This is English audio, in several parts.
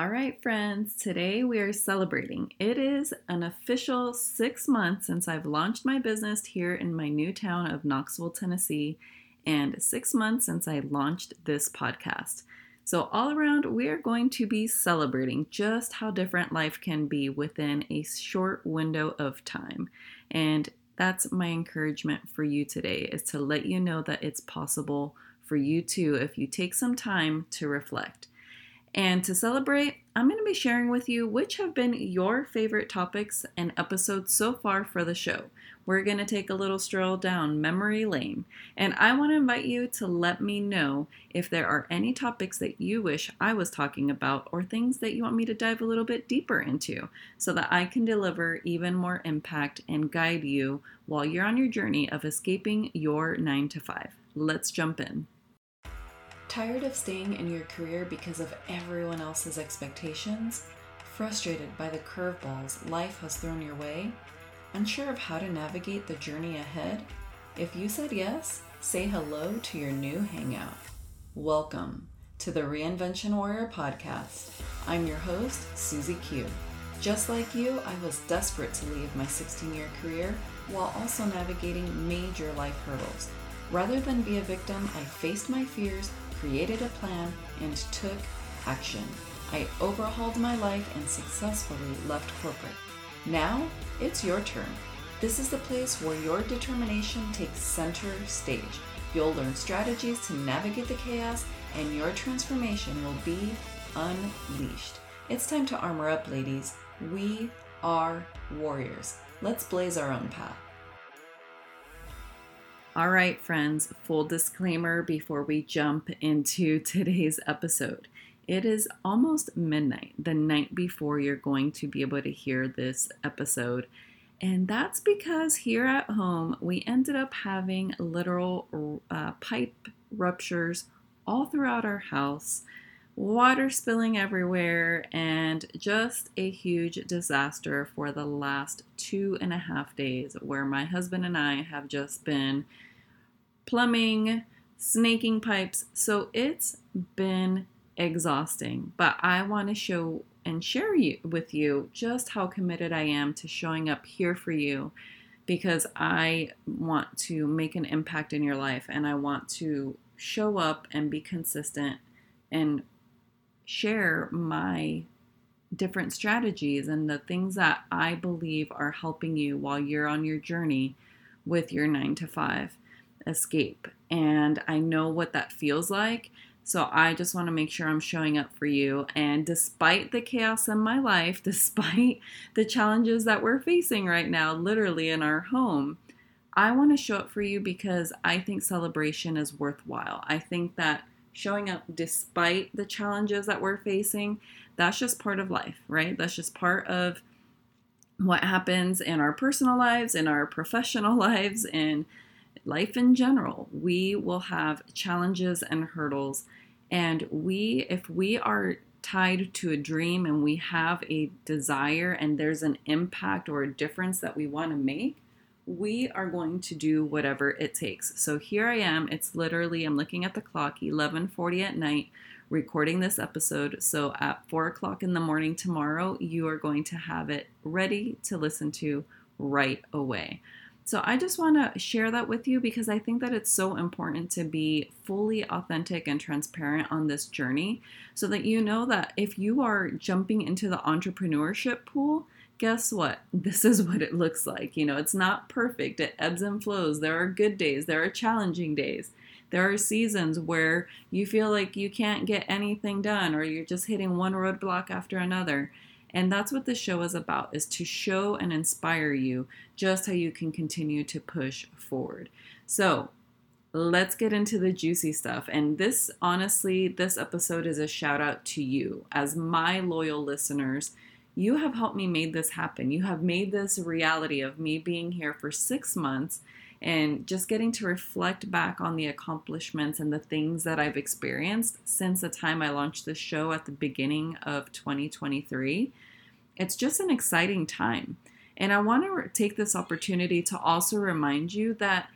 All right, friends, today we are celebrating. It is an official six months since I've launched my business here in my new town of Knoxville, Tennessee, and six months since I launched this podcast. So, all around, we are going to be celebrating just how different life can be within a short window of time. And that's my encouragement for you today is to let you know that it's possible for you too if you take some time to reflect. And to celebrate, I'm going to be sharing with you which have been your favorite topics and episodes so far for the show. We're going to take a little stroll down memory lane, and I want to invite you to let me know if there are any topics that you wish I was talking about or things that you want me to dive a little bit deeper into so that I can deliver even more impact and guide you while you're on your journey of escaping your 9 to 5. Let's jump in. Tired of staying in your career because of everyone else's expectations? Frustrated by the curveballs life has thrown your way? Unsure of how to navigate the journey ahead? If you said yes, say hello to your new hangout. Welcome to the Reinvention Warrior podcast. I'm your host, Susie Q. Just like you, I was desperate to leave my 16 year career while also navigating major life hurdles. Rather than be a victim, I faced my fears created a plan, and took action. I overhauled my life and successfully left corporate. Now it's your turn. This is the place where your determination takes center stage. You'll learn strategies to navigate the chaos, and your transformation will be unleashed. It's time to armor up, ladies. We are warriors. Let's blaze our own path. All right, friends, full disclaimer before we jump into today's episode. It is almost midnight, the night before you're going to be able to hear this episode. And that's because here at home, we ended up having literal uh, pipe ruptures all throughout our house, water spilling everywhere, and just a huge disaster for the last two and a half days where my husband and I have just been plumbing, snaking pipes. So it's been exhausting, but I want to show and share you, with you just how committed I am to showing up here for you because I want to make an impact in your life and I want to show up and be consistent and share my different strategies and the things that I believe are helping you while you're on your journey with your 9 to 5 escape. And I know what that feels like. So I just want to make sure I'm showing up for you. And despite the chaos in my life, despite the challenges that we're facing right now, literally in our home, I want to show up for you because I think celebration is worthwhile. I think that showing up despite the challenges that we're facing, that's just part of life, right? That's just part of what happens in our personal lives, in our professional lives, and life in general, we will have challenges and hurdles. And we, if we are tied to a dream and we have a desire and there's an impact or a difference that we want to make, we are going to do whatever it takes. So here I am. It's literally, I'm looking at the clock, 1140 at night, recording this episode. So at four o'clock in the morning tomorrow, you are going to have it ready to listen to right away. So I just want to share that with you because I think that it's so important to be fully authentic and transparent on this journey so that you know that if you are jumping into the entrepreneurship pool, guess what? This is what it looks like. You know, it's not perfect, it ebbs and flows. There are good days, there are challenging days. There are seasons where you feel like you can't get anything done or you're just hitting one roadblock after another. And that's what this show is about is to show and inspire you just how you can continue to push forward. So, let's get into the juicy stuff. And this honestly, this episode is a shout out to you as my loyal listeners. You have helped me make this happen. You have made this a reality of me being here for 6 months and just getting to reflect back on the accomplishments and the things that I've experienced since the time I launched this show at the beginning of 2023. It's just an exciting time. And I want to take this opportunity to also remind you that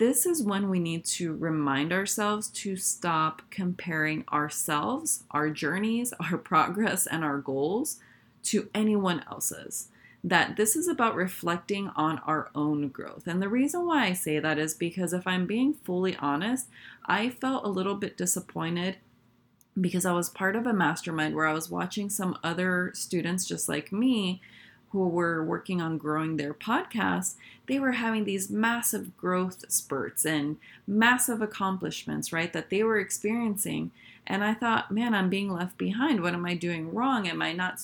this is when we need to remind ourselves to stop comparing ourselves, our journeys, our progress, and our goals to anyone else's. That this is about reflecting on our own growth. And the reason why I say that is because if I'm being fully honest, I felt a little bit disappointed because I was part of a mastermind where I was watching some other students just like me who were working on growing their podcast, they were having these massive growth spurts and massive accomplishments, right, that they were experiencing. And I thought, man, I'm being left behind. What am I doing wrong? Am I not,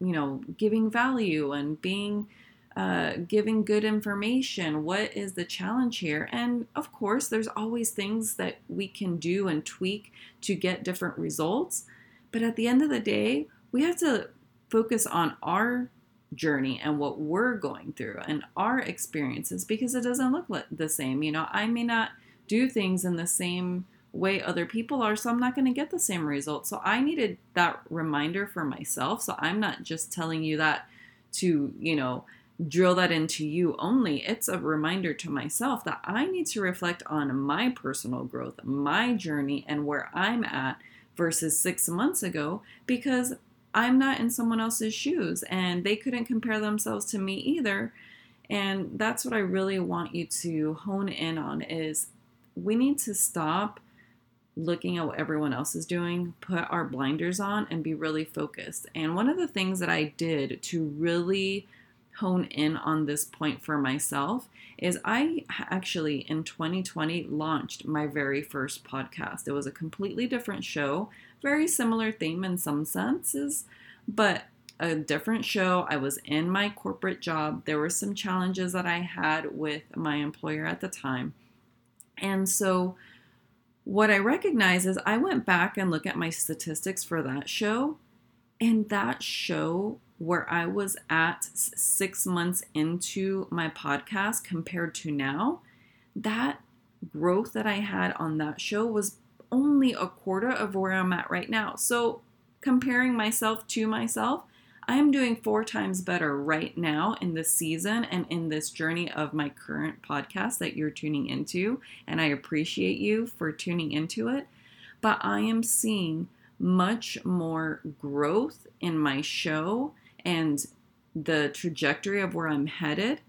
you know, giving value and being uh, giving good information? What is the challenge here? And of course, there's always things that we can do and tweak to get different results. But at the end of the day, we have to focus on our journey and what we're going through and our experiences because it doesn't look the same. You know, I may not do things in the same way other people are, so I'm not going to get the same results. So I needed that reminder for myself. So I'm not just telling you that to, you know, drill that into you only. It's a reminder to myself that I need to reflect on my personal growth, my journey, and where I'm at versus six months ago because I'm not in someone else's shoes and they couldn't compare themselves to me either. And that's what I really want you to hone in on is we need to stop looking at what everyone else is doing, put our blinders on and be really focused. And one of the things that I did to really hone in on this point for myself is I actually in 2020 launched my very first podcast. It was a completely different show, very similar theme in some senses, but a different show. I was in my corporate job. There were some challenges that I had with my employer at the time. And so what I recognize is I went back and look at my statistics for that show, and that show where I was at six months into my podcast compared to now, that growth that I had on that show was only a quarter of where I'm at right now. So, comparing myself to myself, I am doing four times better right now in this season and in this journey of my current podcast that you're tuning into. And I appreciate you for tuning into it. But I am seeing much more growth in my show and the trajectory of where I'm headed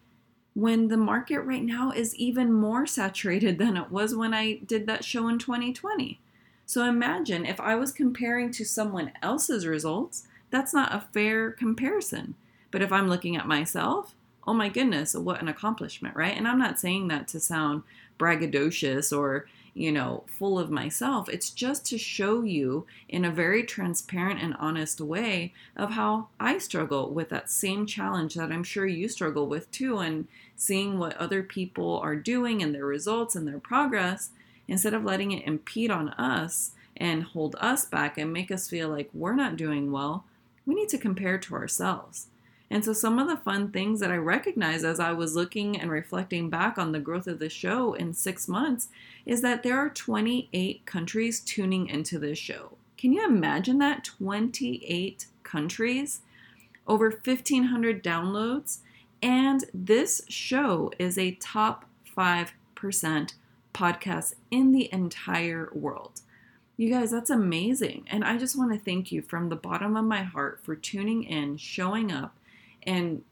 when the market right now is even more saturated than it was when I did that show in 2020. So imagine if I was comparing to someone else's results, that's not a fair comparison. But if I'm looking at myself, oh my goodness, what an accomplishment, right? And I'm not saying that to sound braggadocious or you know, full of myself. It's just to show you in a very transparent and honest way of how I struggle with that same challenge that I'm sure you struggle with too, and seeing what other people are doing and their results and their progress instead of letting it impede on us and hold us back and make us feel like we're not doing well. We need to compare to ourselves. And so, some of the fun things that I recognized as I was looking and reflecting back on the growth of the show in six months is that there are 28 countries tuning into this show. Can you imagine that? 28 countries, over 1,500 downloads, and this show is a top 5% podcast in the entire world. You guys, that's amazing. And I just want to thank you from the bottom of my heart for tuning in, showing up, and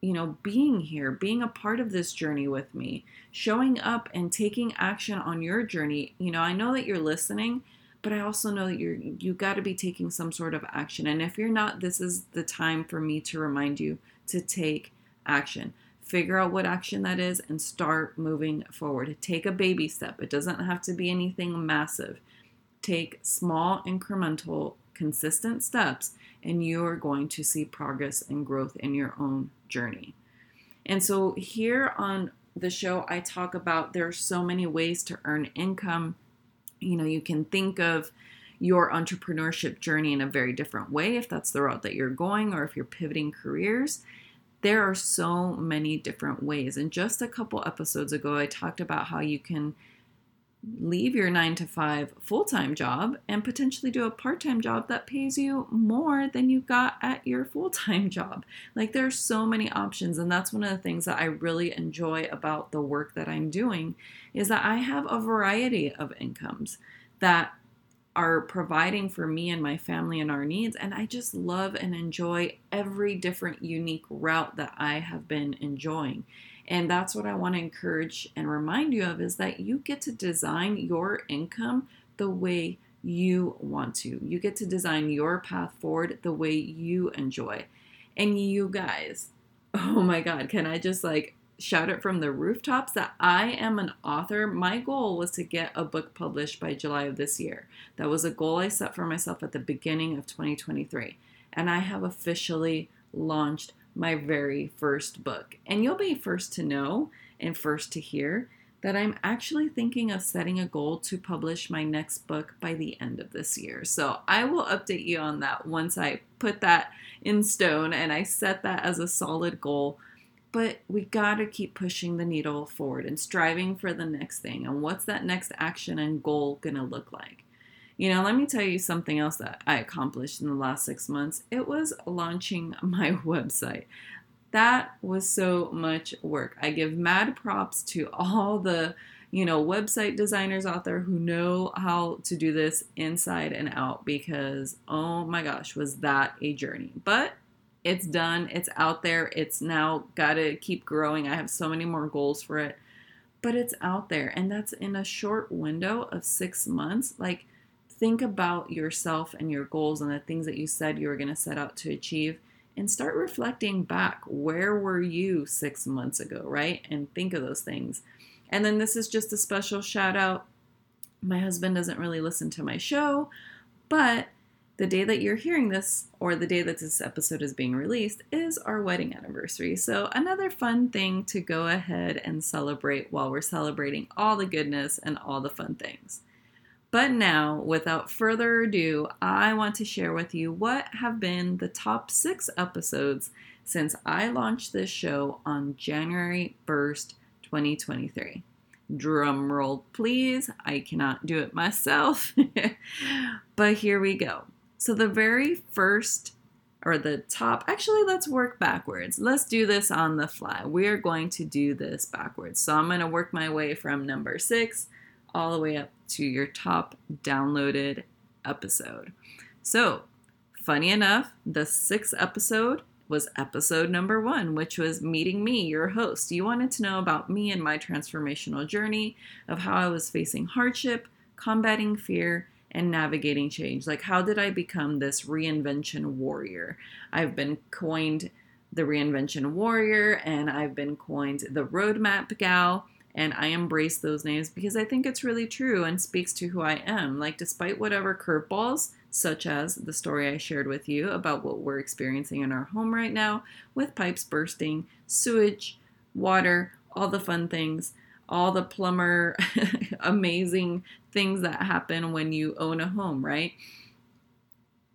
you know being here being a part of this journey with me showing up and taking action on your journey. You know i know that you're listening but i also know that you're you got to be taking some sort of action. And if you're not this is the time for me to remind you to take action. Figure out what action that is and start moving forward. Take a baby step. It doesn't have to be anything massive take small incremental consistent steps and you are going to see progress and growth in your own journey. And so here on the show, I talk about there are so many ways to earn income. You know, you can think of your entrepreneurship journey in a very different way if that's the route that you're going or if you're pivoting careers. There are so many different ways. And just a couple episodes ago, I talked about how you can leave your nine to five full time job and potentially do a part time job that pays you more than you got at your full time job. Like there are so many options, and that's one of the things that I really enjoy about the work that I'm doing is that I have a variety of incomes that are providing for me and my family and our needs. And I just love and enjoy every different unique route that I have been enjoying. And that's what I want to encourage and remind you of is that you get to design your income the way you want to. You get to design your path forward the way you enjoy. And you guys, oh my God, can I just like shout it from the rooftops that I am an author? My goal was to get a book published by July of this year. That was a goal I set for myself at the beginning of 2023. And I have officially launched my very first book. And you'll be first to know and first to hear that I'm actually thinking of setting a goal to publish my next book by the end of this year. So I will update you on that once I put that in stone and I set that as a solid goal. But we got to keep pushing the needle forward and striving for the next thing. And what's that next action and goal going to look like? You know, let me tell you something else that I accomplished in the last six months. It was launching my website. That was so much work. I give mad props to all the, you know, website designers out there who know how to do this inside and out because, oh my gosh, was that a journey. But it's done, it's out there, it's now got to keep growing. I have so many more goals for it, but it's out there. And that's in a short window of six months. Like, think about yourself and your goals and the things that you said you were going to set out to achieve and start reflecting back. Where were you six months ago, right? And think of those things. And then this is just a special shout out. My husband doesn't really listen to my show, but the day that you're hearing this, or the day that this episode is being released, is our wedding anniversary. So, another fun thing to go ahead and celebrate while we're celebrating all the goodness and all the fun things. But now, without further ado, I want to share with you what have been the top six episodes since I launched this show on January 1st, 2023. Drum roll, please. I cannot do it myself. but here we go. So, the very first or the top, actually, let's work backwards. Let's do this on the fly. We are going to do this backwards. So, I'm going to work my way from number six all the way up to your top downloaded episode. So, funny enough, the sixth episode was episode number one, which was meeting me, your host. You wanted to know about me and my transformational journey of how I was facing hardship, combating fear, and navigating change. Like, how did I become this reinvention warrior? I've been coined the reinvention warrior, and I've been coined the roadmap gal and I embrace those names because I think it's really true and speaks to who I am. Like, despite whatever curveballs, such as the story I shared with you about what we're experiencing in our home right now with pipes bursting, sewage, water, all the fun things, all the plumber amazing things that happen when you own a home, right?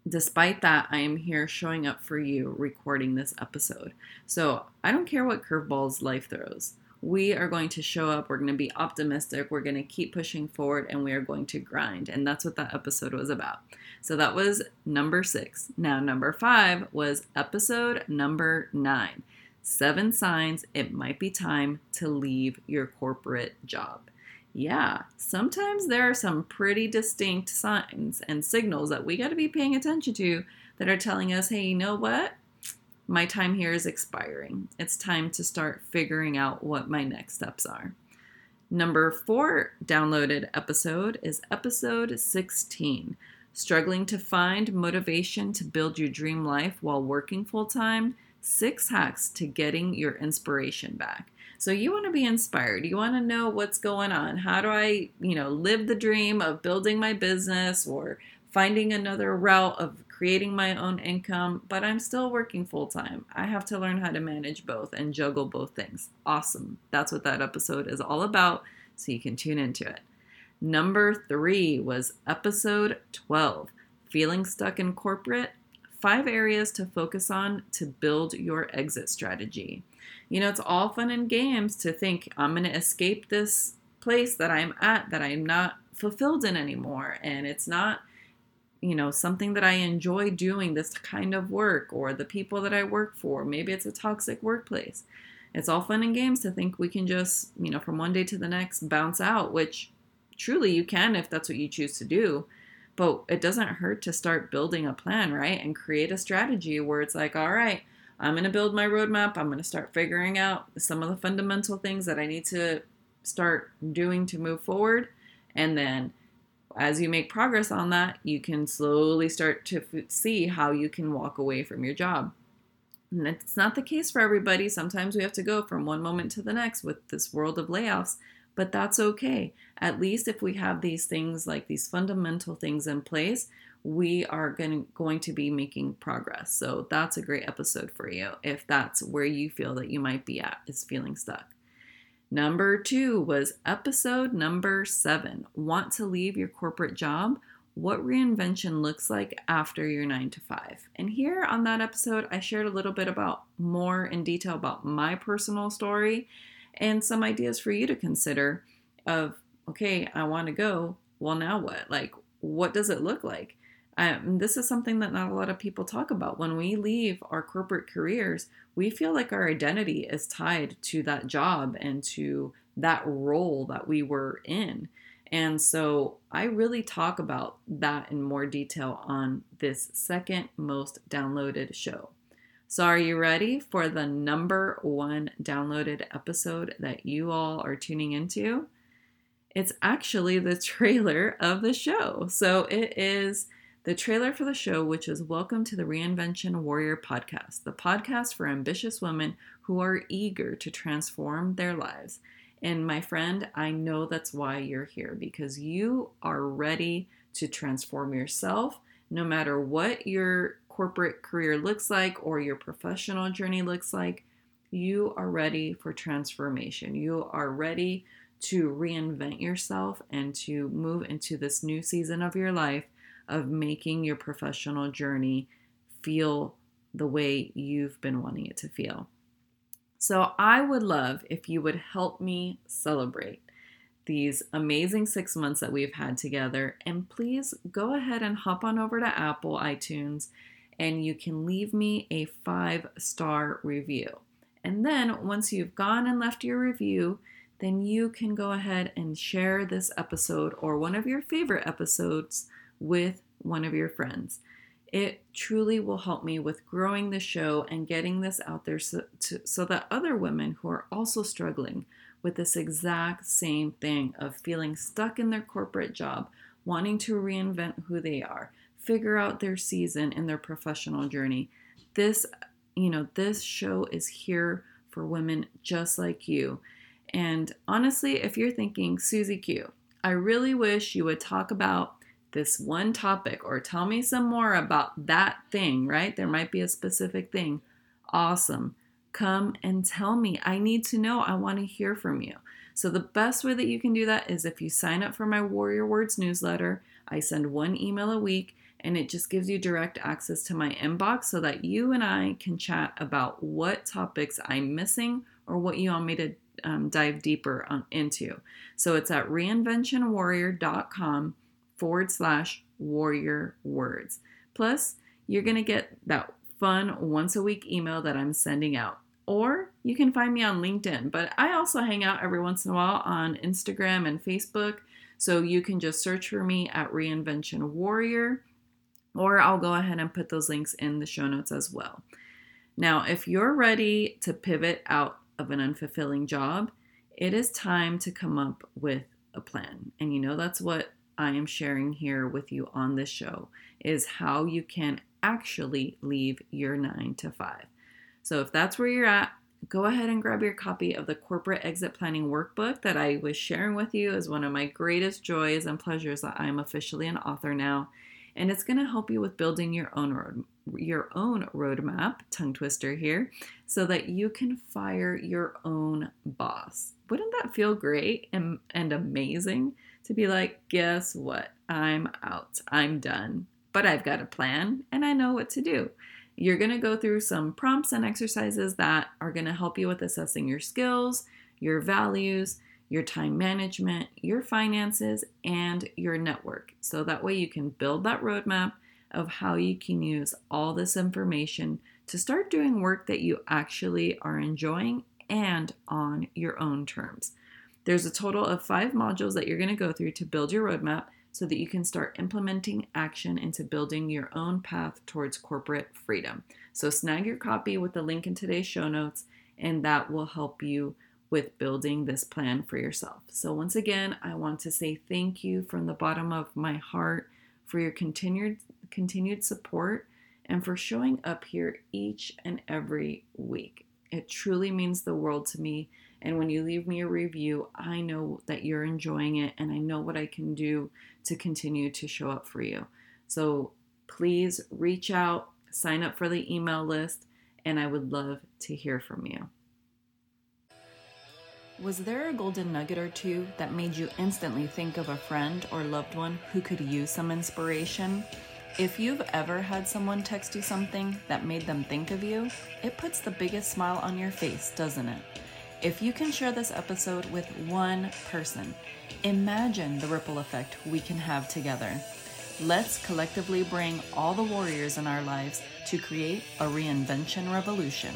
Despite that, I am here showing up for you recording this episode. So I don't care what curveballs life throws we are going to show up. We're going to be optimistic. We're going to keep pushing forward and we are going to grind. And that's what that episode was about. So that was number six. Now, number five was episode number nine Seven Signs It Might Be Time to Leave Your Corporate Job. Yeah, sometimes there are some pretty distinct signs and signals that we got to be paying attention to that are telling us, hey, you know what? my time here is expiring. It's time to start figuring out what my next steps are. Number four downloaded episode is episode 16 Struggling to Find Motivation to Build Your Dream Life While Working Full Time Six Hacks to Getting Your Inspiration Back. So you want to be inspired. You want to know what's going on. How do I, you know, live the dream of building my business or finding another route of creating my own income, but I'm still working full time. I have to learn how to manage both and juggle both things. Awesome. That's what that episode is all about. So you can tune into it. Number three was episode 12 Feeling Stuck in Corporate Five Areas to Focus on to Build Your Exit Strategy. You know, it's all fun and games to think I'm going to escape this place that I'm at that I'm not fulfilled in anymore and it's not you know something that I enjoy doing this kind of work or the people that I work for. Maybe it's a toxic workplace. It's all fun and games to think we can just you know from one day to the next bounce out which truly you can if that's what you choose to do but it doesn't hurt to start building a plan right and create a strategy where it's like all right I'm going to build my roadmap. I'm going to start figuring out some of the fundamental things that I need to start doing to move forward. And then as you make progress on that, you can slowly start to f- see how you can walk away from your job. And it's not the case for everybody. Sometimes we have to go from one moment to the next with this world of layoffs, but that's okay. At least if we have these things like these fundamental things in place, we are going, going to be making progress. So that's a great episode for you if that's where you feel that you might be at, is feeling stuck. Number two was episode number seven Want to leave your corporate job? What reinvention looks like after your nine to five. And here on that episode, I shared a little bit about more in detail about my personal story and some ideas for you to consider of, okay, I want to go. Well, now what? Like, what does it look like? Um, this is something that not a lot of people talk about. When we leave our corporate careers, we feel like our identity is tied to that job and to that role that we were in. And so I really talk about that in more detail on this second most downloaded show. So, are you ready for the number one downloaded episode that you all are tuning into? It's actually the trailer of the show. So, it is the trailer for the show, which is Welcome to the Reinvention Warrior podcast, the podcast for ambitious women who are eager to transform their lives. And my friend, I know that's why you're here because you are ready to transform yourself no matter what your corporate career looks like or your professional journey looks like. You are ready for transformation. You are ready to reinvent yourself and to move into this new season of your life of making your professional journey feel the way you've been wanting it to feel. So, I would love if you would help me celebrate these amazing six months that we've had together. And please go ahead and hop on over to Apple iTunes and you can leave me a five star review. And then once you've gone and left your review, then you can go ahead and share this episode or one of your favorite episodes with one of your friends. It truly will help me with growing the show and getting this out there so, to, so that other women who are also struggling with this exact same thing of feeling stuck in their corporate job, wanting to reinvent who they are, figure out their season in their professional journey. This, you know, this show is here for women just like you. And honestly, if you're thinking, Susie Q, I really wish you would talk about this one topic or tell me some more about that thing, right? There might be a specific thing. Awesome. Come and tell me. I need to know. I want to hear from you. So, the best way that you can do that is if you sign up for my Warrior Words newsletter. I send one email a week and it just gives you direct access to my inbox so that you and I can chat about what topics I'm missing or what you want me to um, dive deeper on, into. So, it's at reinventionwarrior.com forward slash warrior words. Plus, you're going to get that fun once a week email that I'm sending out. Or you can find me on LinkedIn, but I also hang out every once in a while on Instagram and Facebook. So you can just search for me at Reinvention Warrior, or I'll go ahead and put those links in the show notes as well. Now, if you're ready to pivot out of an unfulfilling job, it is time to come up with a plan. And you know that's what I am sharing here with you on this show is how you can actually leave your nine to five. So if that's where you're at, go ahead and grab your copy of the Corporate Exit Planning Workbook that I was sharing with you as one of my greatest joys and pleasures that I'm officially an author now. And it's going to help you with building your own road, your own roadmap, tongue twister here, so that you can fire your own boss. Wouldn't that feel great and, and amazing? to be like, guess what? I'm out. I'm done. But I've got a plan and I know what to do. You're going to go through some prompts and exercises that are going to help you with assessing your skills, your values, your time management, your finances, and your network. So that way you can build that roadmap of how you can use all this information to start doing work that you actually are enjoying and on your own terms. There's a total of five modules that you're going to go through to build your roadmap so that you can start implementing action into building your own path towards corporate freedom. So, snag your copy with the link in today's show notes, and that will help you with building this plan for yourself. So, once again, I want to say thank you from the bottom of my heart for your continued continued support and for showing up here each and every week. It truly means the world to me. And when you leave me a review, I know that you're enjoying it and I know what I can do to continue to show up for you. So please reach out, sign up for the email list, and I would love to hear from you. Was there a golden nugget or two that made you instantly think of a friend or loved one who could use some inspiration? If you've ever had someone text you something that made them think of you, it puts the biggest smile on your face, doesn't it? If you can share this episode with one person, imagine the ripple effect we can have together. Let's collectively bring all the warriors in our lives to create a reinvention revolution.